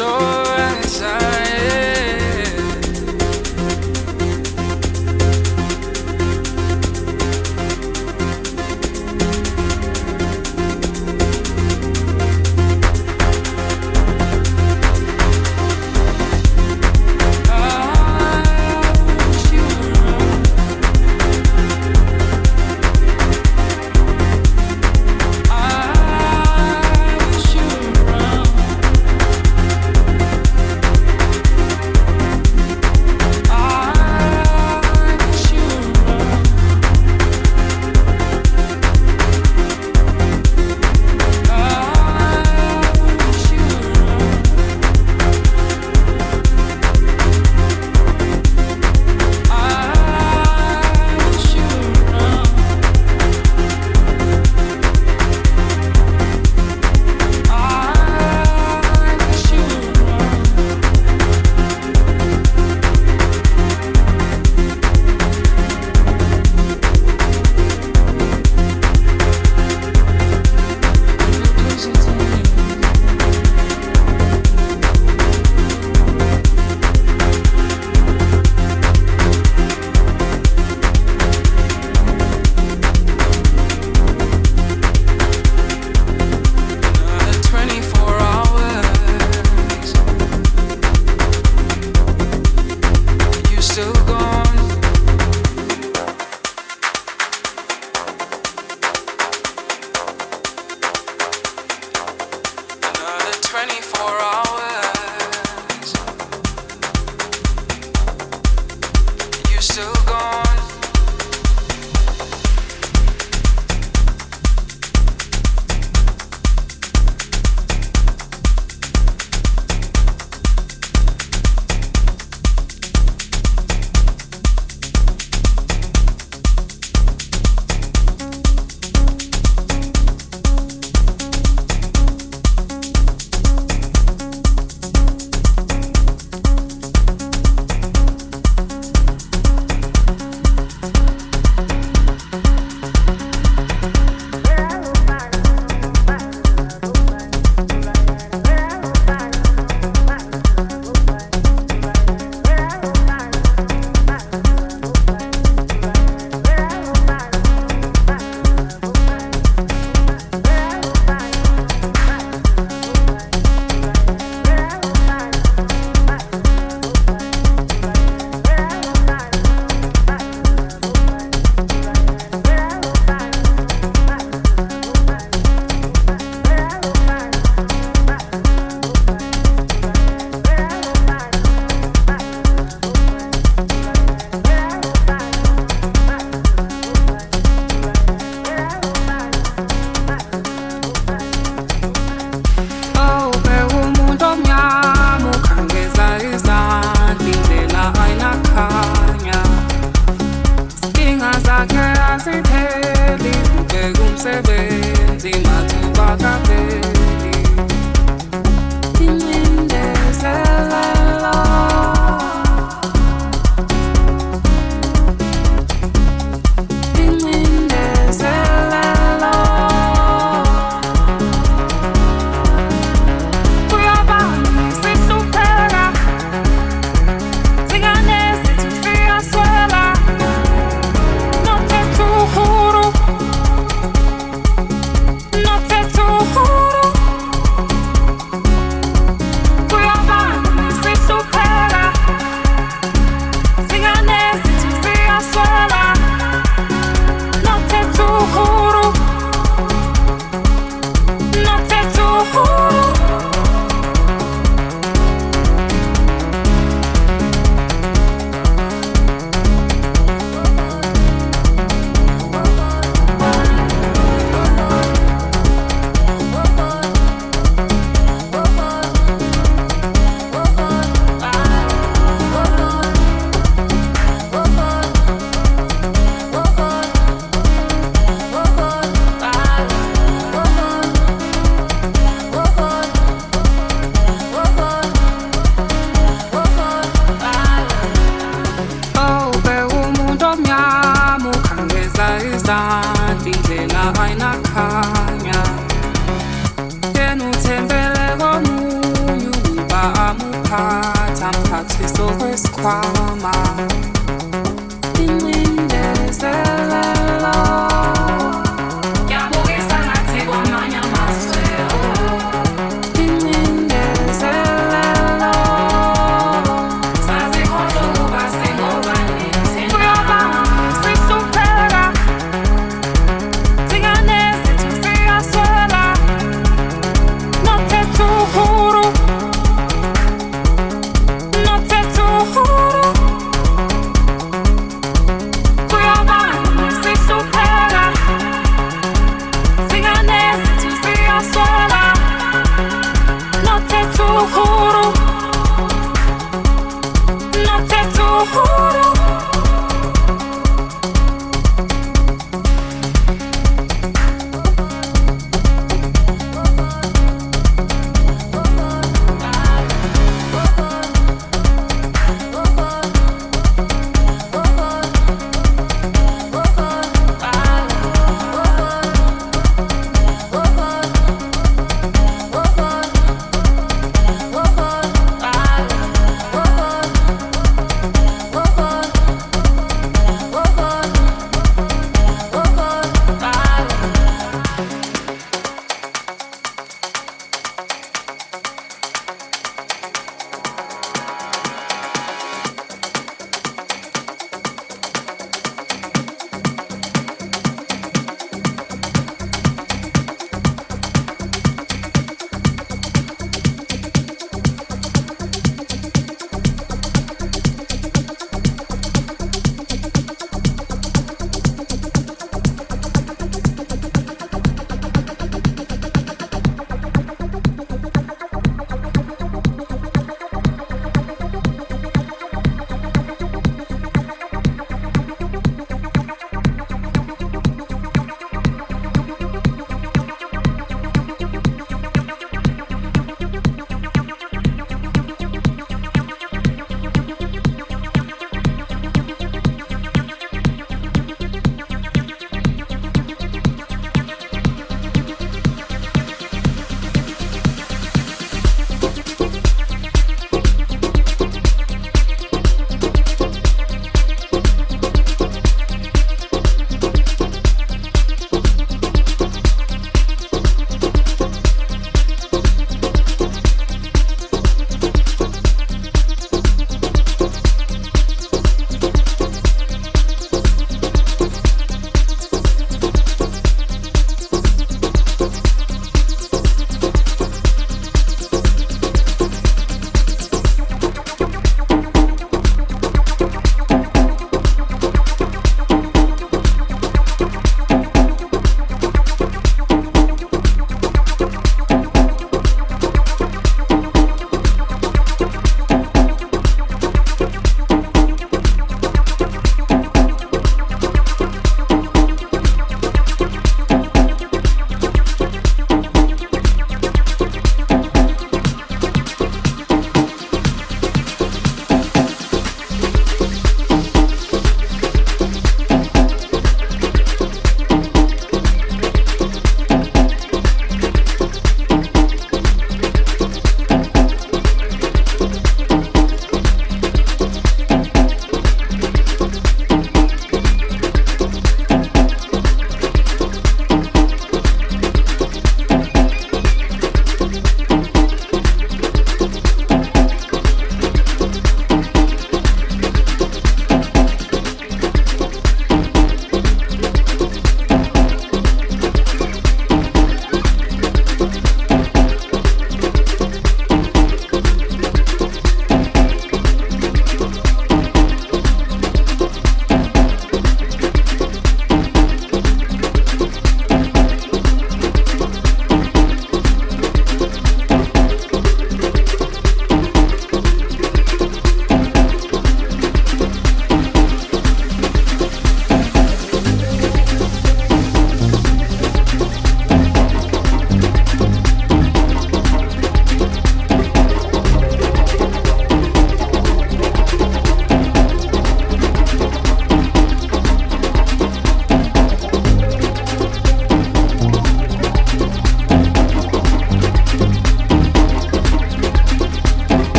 soy.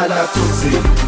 Hala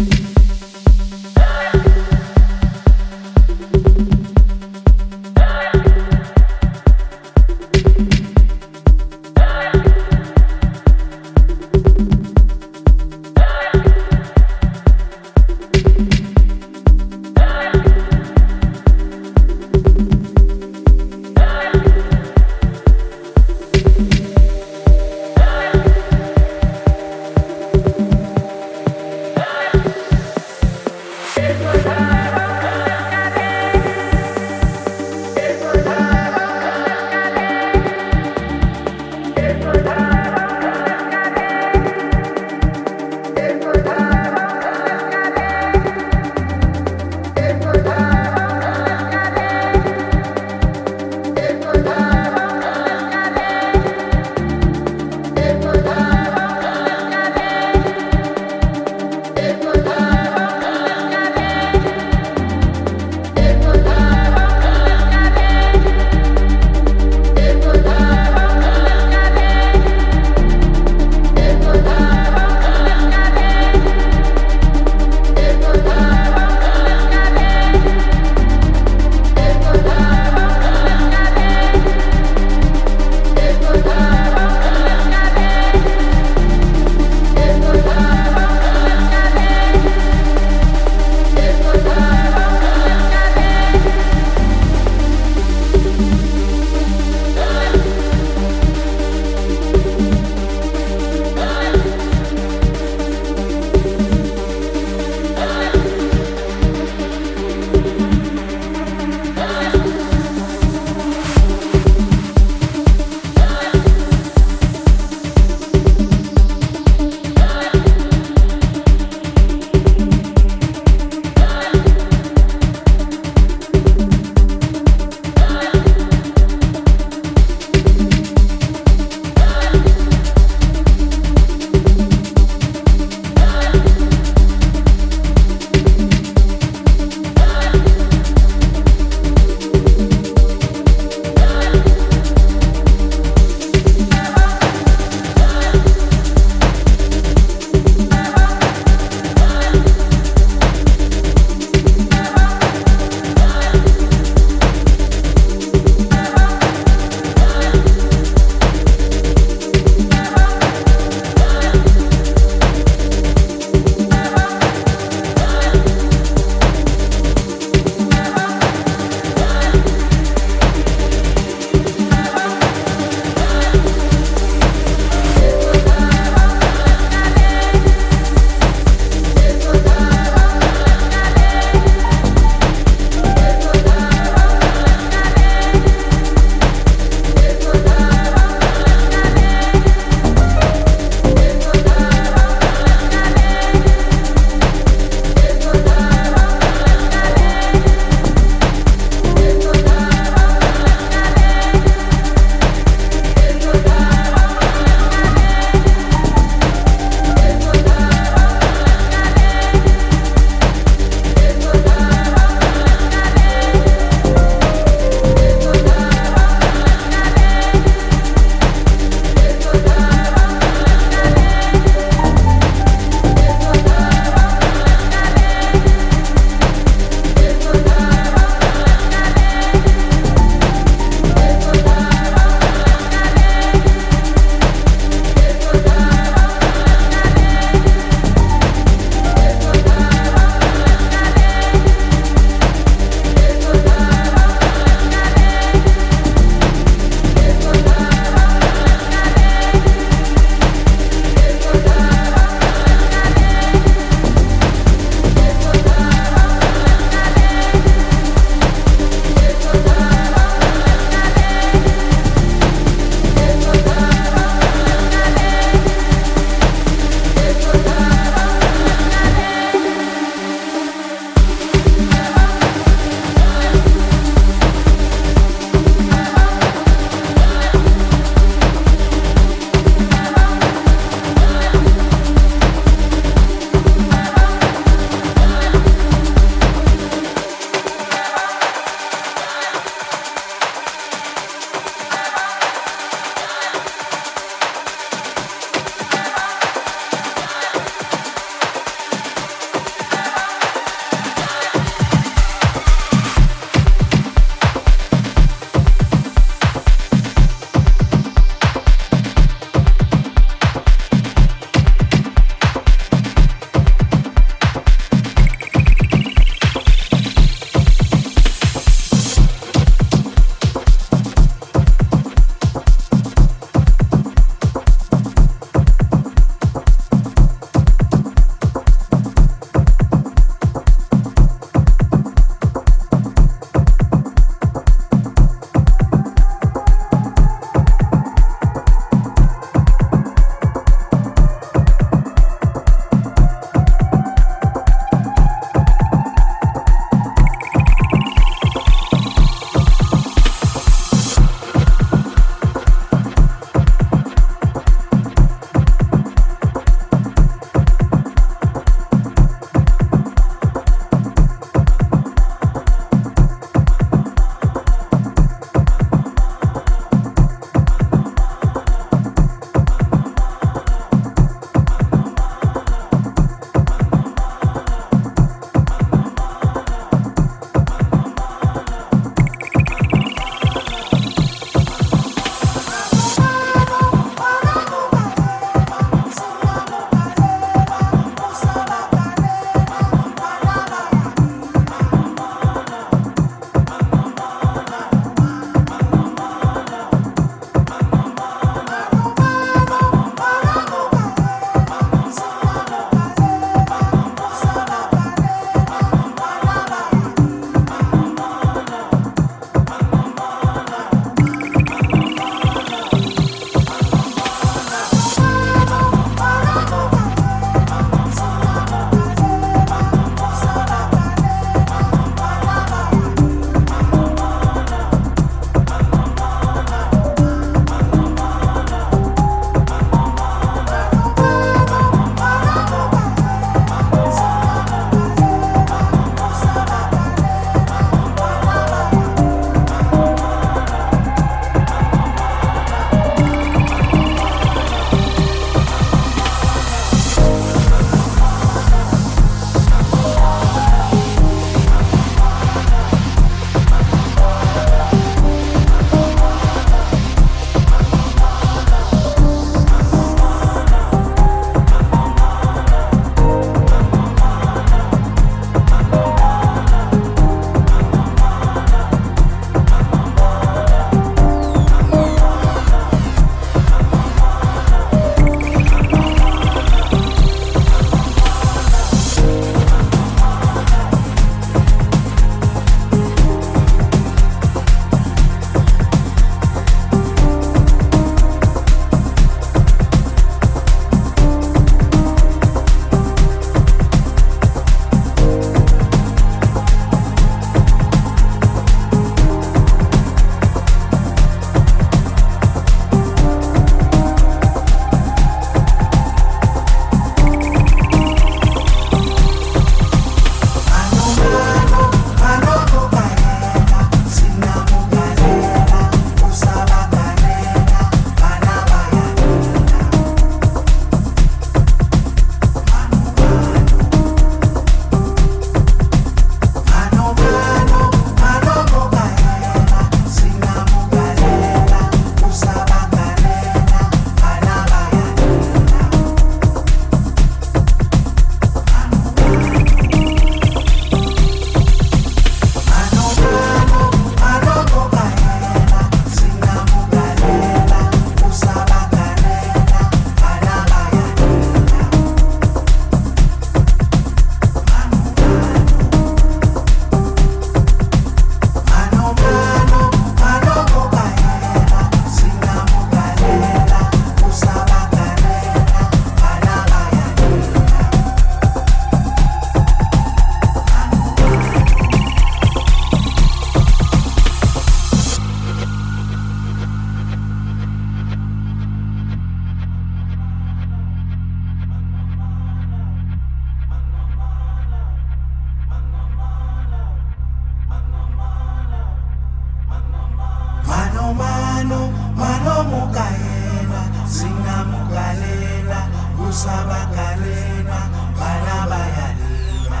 Tutsi. usabangalelwa bana bayalima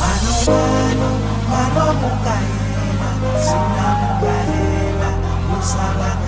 mano mano mano mano usabangalelwa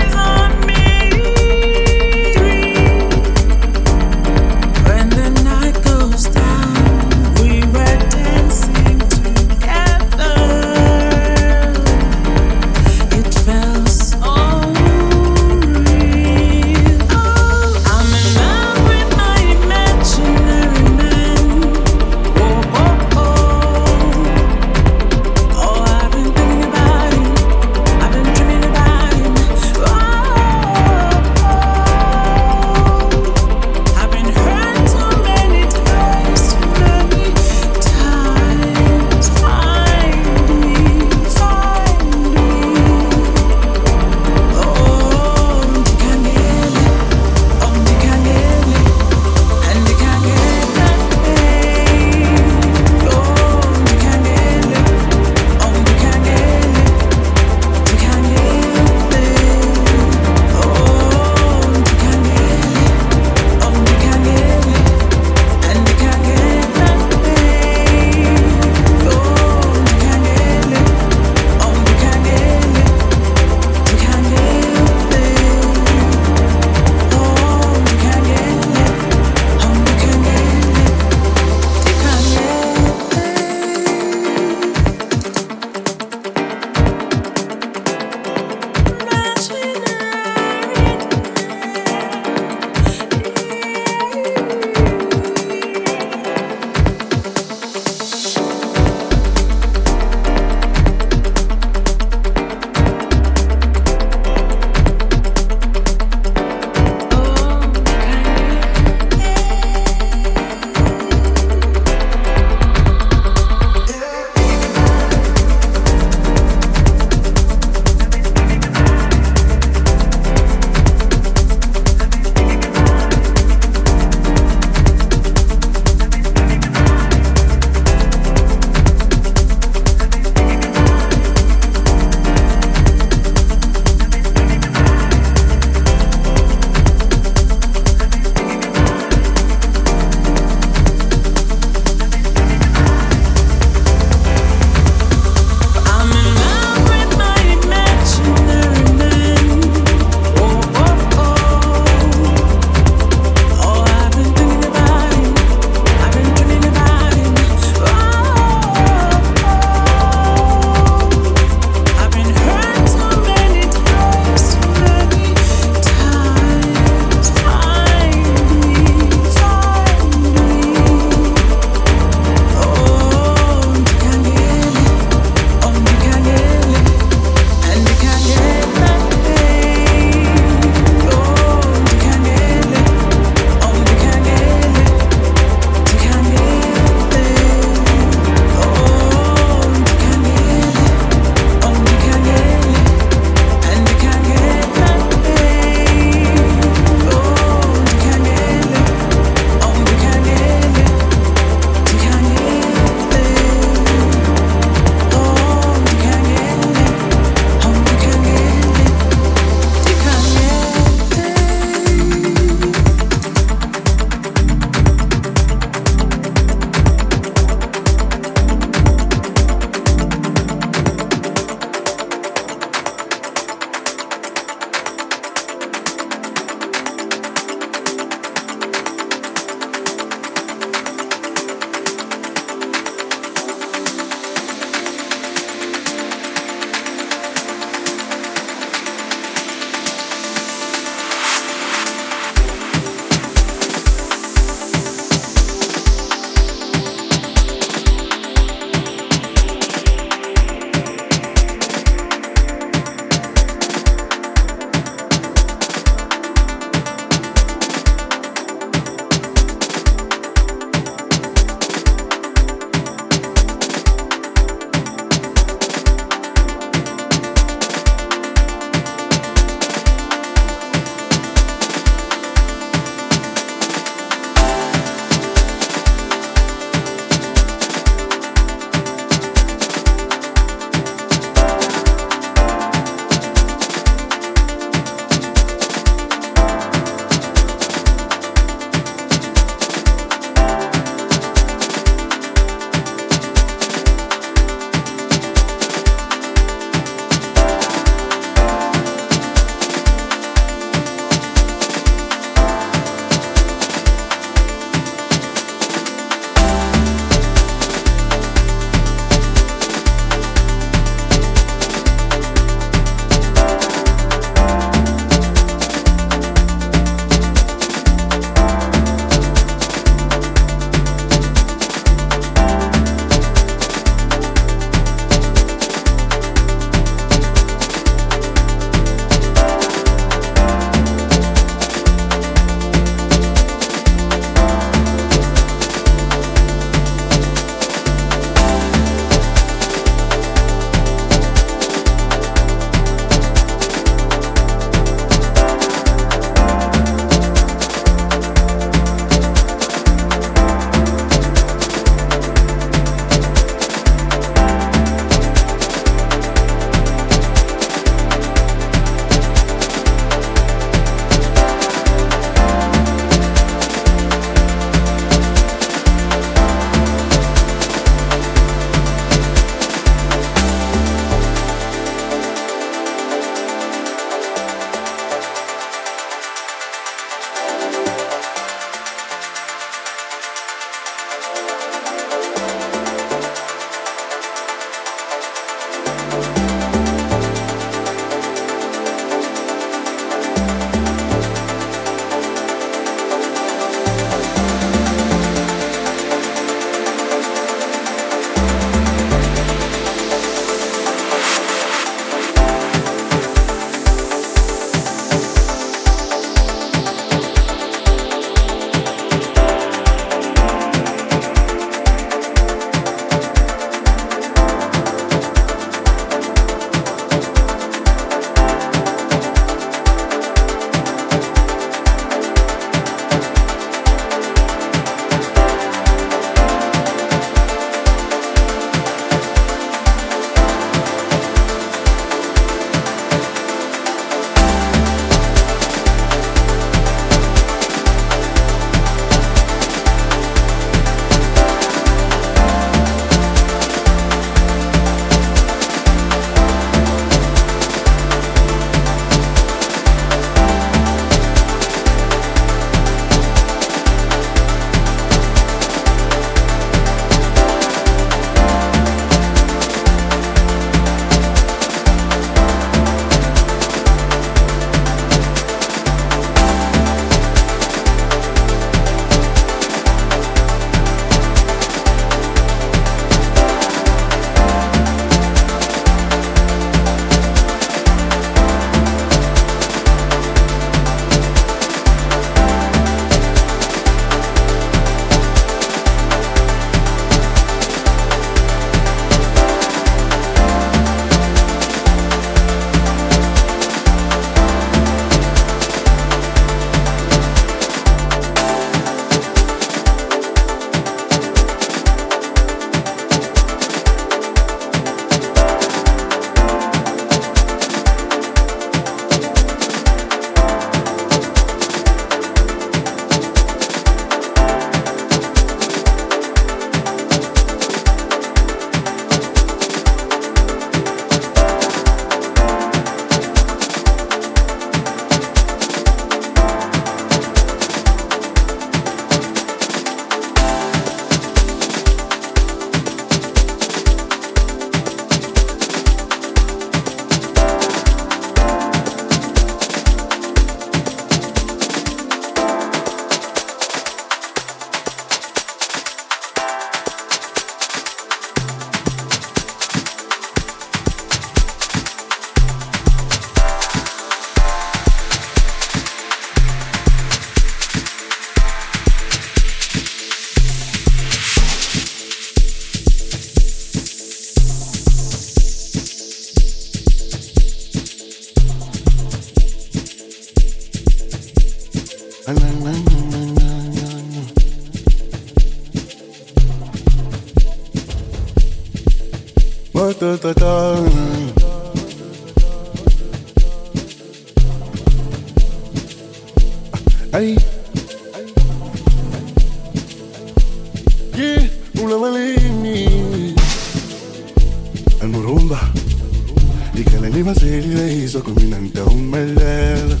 Nema serine hizo coming down my left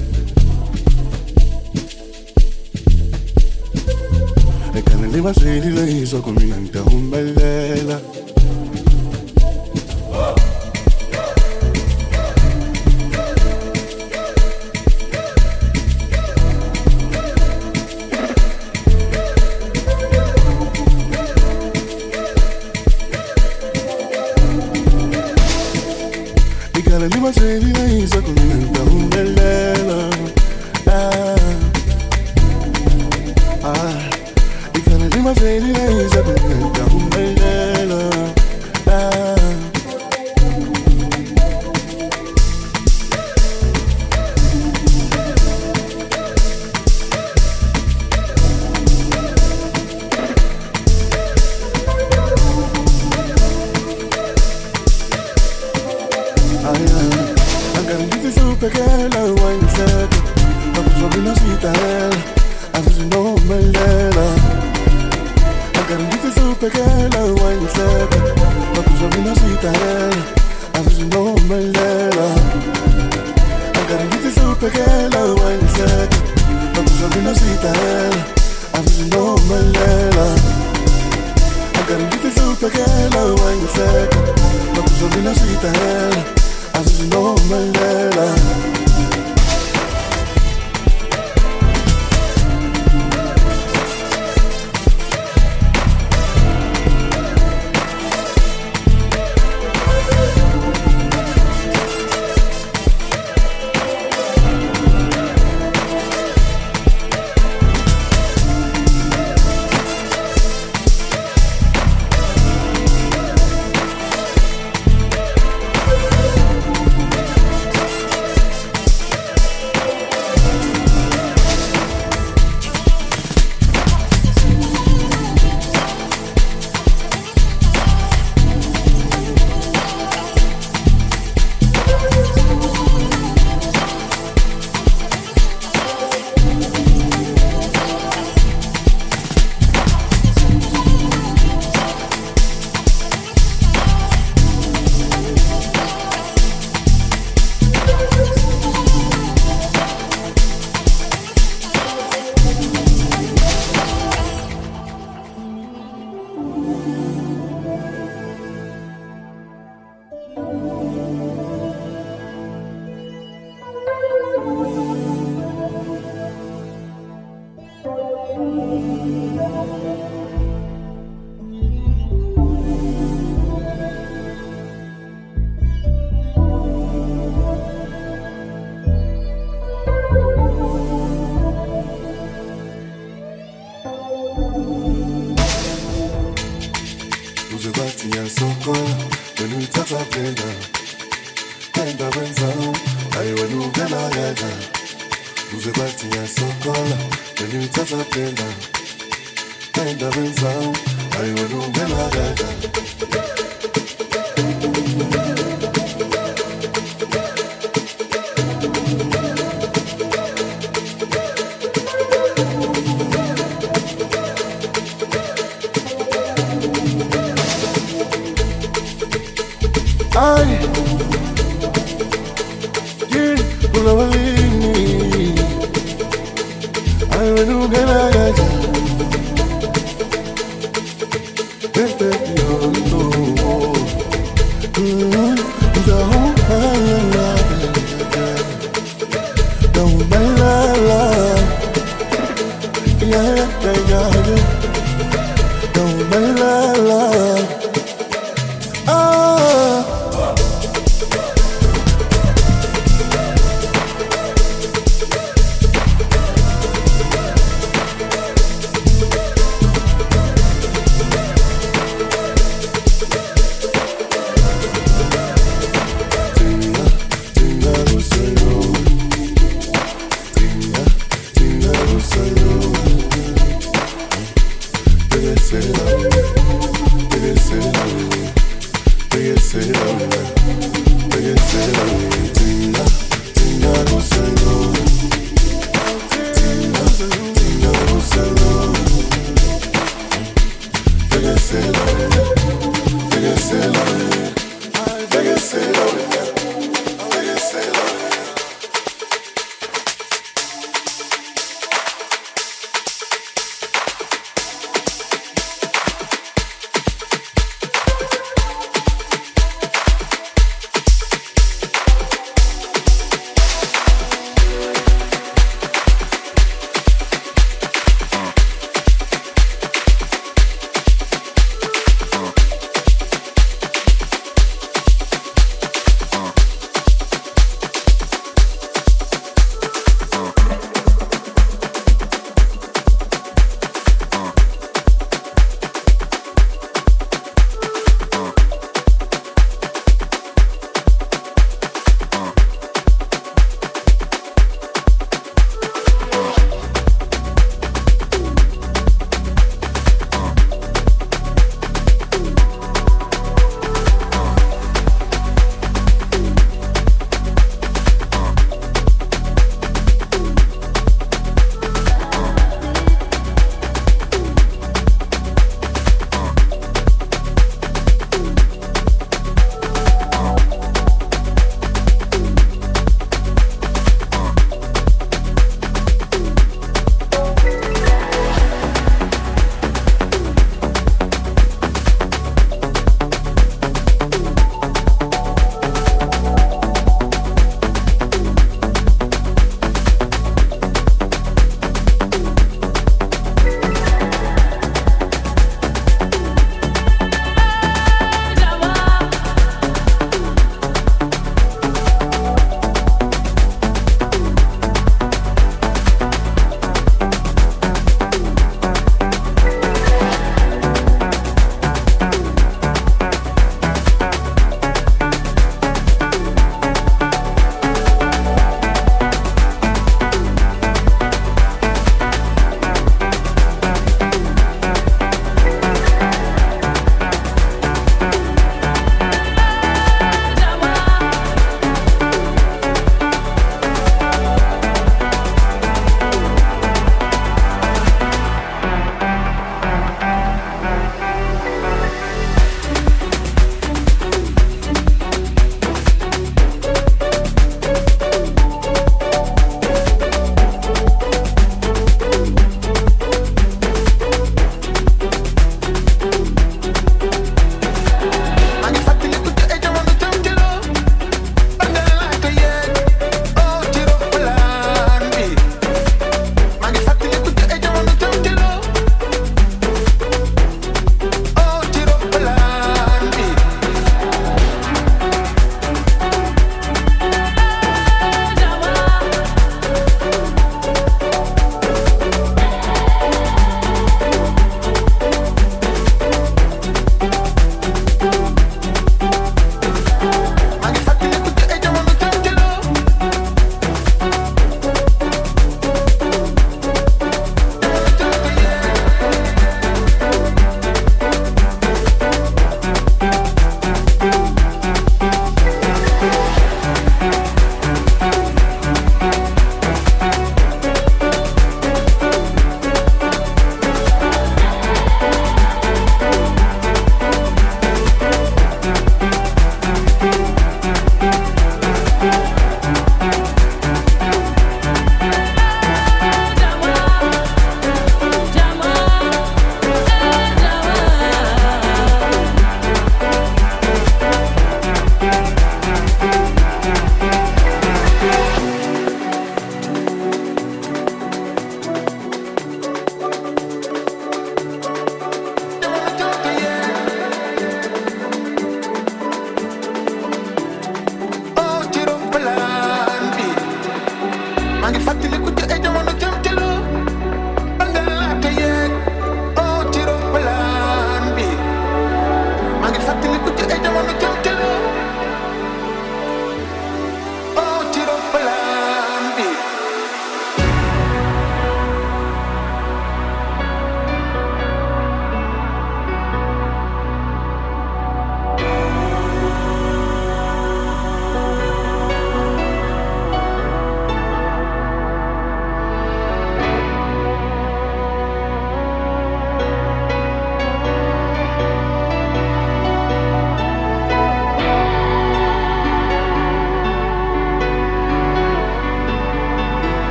E caneleva serine hizo coming down my left